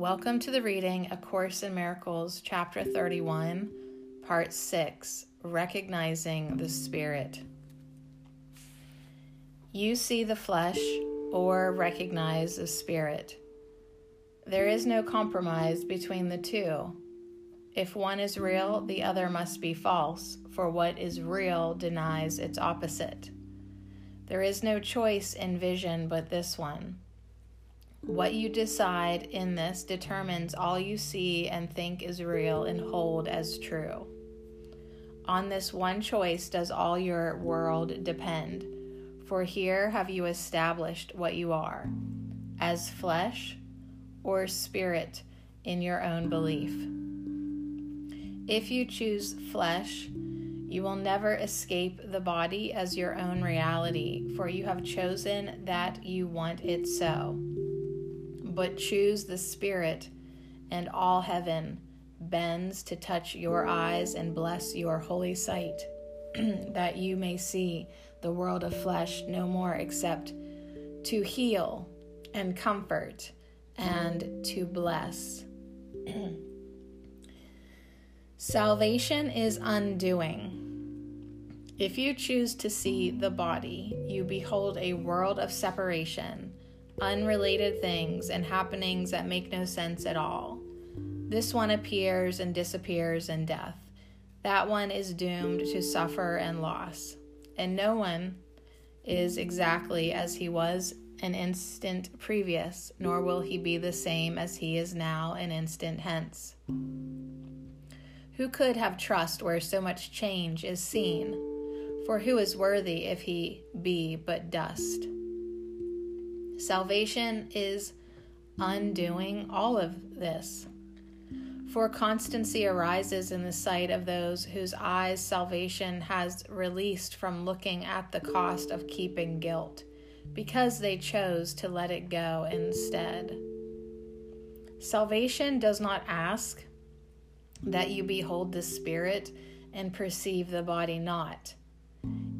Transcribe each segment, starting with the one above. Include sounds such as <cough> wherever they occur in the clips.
Welcome to the reading A Course in Miracles, Chapter 31, Part 6 Recognizing the Spirit. You see the flesh or recognize the spirit. There is no compromise between the two. If one is real, the other must be false, for what is real denies its opposite. There is no choice in vision but this one. What you decide in this determines all you see and think is real and hold as true. On this one choice does all your world depend, for here have you established what you are as flesh or spirit in your own belief. If you choose flesh, you will never escape the body as your own reality, for you have chosen that you want it so but choose the Spirit, and all heaven bends to touch your eyes and bless your holy sight, <clears throat> that you may see the world of flesh no more except to heal and comfort and to bless. <clears throat> Salvation is undoing. If you choose to see the body, you behold a world of separation unrelated things and happenings that make no sense at all. This one appears and disappears in death. That one is doomed to suffer and loss. And no one is exactly as he was an instant previous, nor will he be the same as he is now an instant hence. Who could have trust where so much change is seen? For who is worthy if he be but dust? Salvation is undoing all of this. For constancy arises in the sight of those whose eyes salvation has released from looking at the cost of keeping guilt, because they chose to let it go instead. Salvation does not ask that you behold the Spirit and perceive the body not.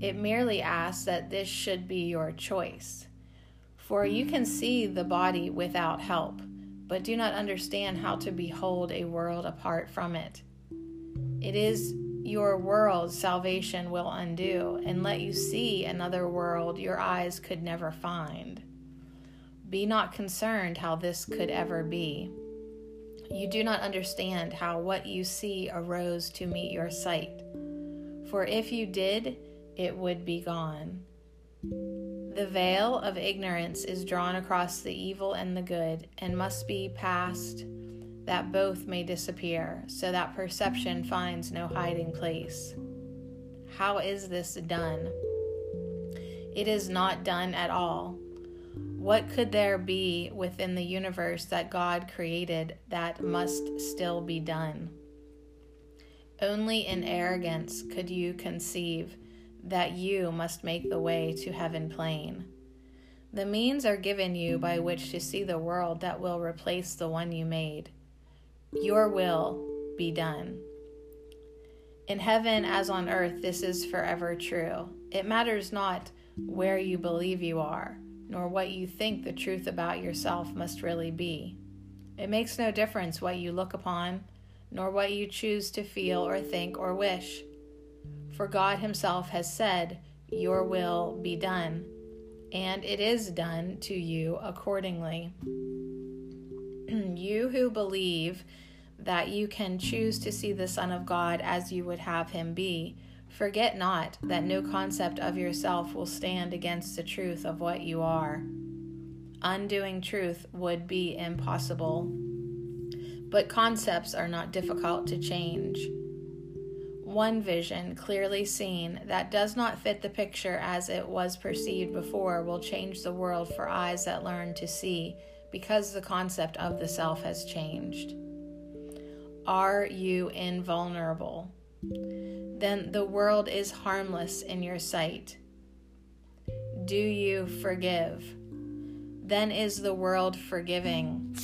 It merely asks that this should be your choice. For you can see the body without help, but do not understand how to behold a world apart from it. It is your world salvation will undo and let you see another world your eyes could never find. Be not concerned how this could ever be. You do not understand how what you see arose to meet your sight. For if you did, it would be gone. The veil of ignorance is drawn across the evil and the good, and must be passed that both may disappear, so that perception finds no hiding place. How is this done? It is not done at all. What could there be within the universe that God created that must still be done? Only in arrogance could you conceive that you must make the way to heaven plain. The means are given you by which to see the world that will replace the one you made. Your will be done. In heaven as on earth, this is forever true. It matters not where you believe you are, nor what you think the truth about yourself must really be. It makes no difference what you look upon, nor what you choose to feel or think or wish. For God Himself has said, Your will be done, and it is done to you accordingly. <clears throat> you who believe that you can choose to see the Son of God as you would have Him be, forget not that no concept of yourself will stand against the truth of what you are. Undoing truth would be impossible. But concepts are not difficult to change one vision clearly seen that does not fit the picture as it was perceived before will change the world for eyes that learn to see because the concept of the self has changed. Are you invulnerable? Then the world is harmless in your sight. Do you forgive? Then is the world forgiving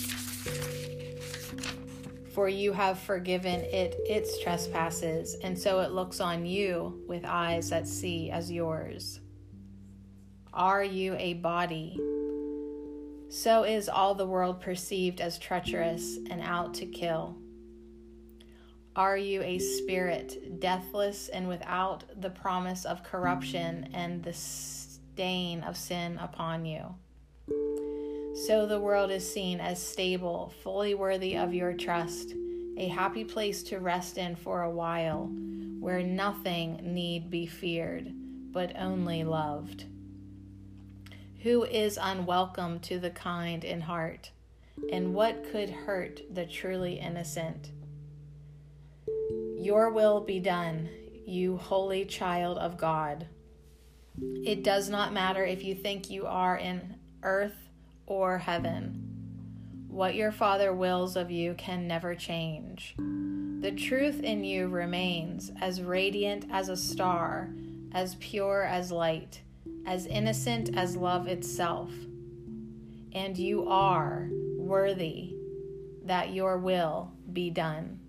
for you have forgiven it its trespasses, and so it looks on you with eyes that see as yours. Are you a body? so is all the world perceived as treacherous and out to kill. Are you a spirit, deathless and without the promise of corruption and the stain of sin upon you? So the world is seen as stable, fully worthy of your trust, a happy place to rest in for a while, where nothing need be feared, but only loved. Who is unwelcome to the kind in heart? And what could hurt the truly innocent? Your will be done, you holy child of God. It does not matter if you think you are in earth or heaven. What your Father wills of you can never change. The truth in you remains as radiant as a star, as pure as light as innocent as love itself. And you are worthy that your will be done.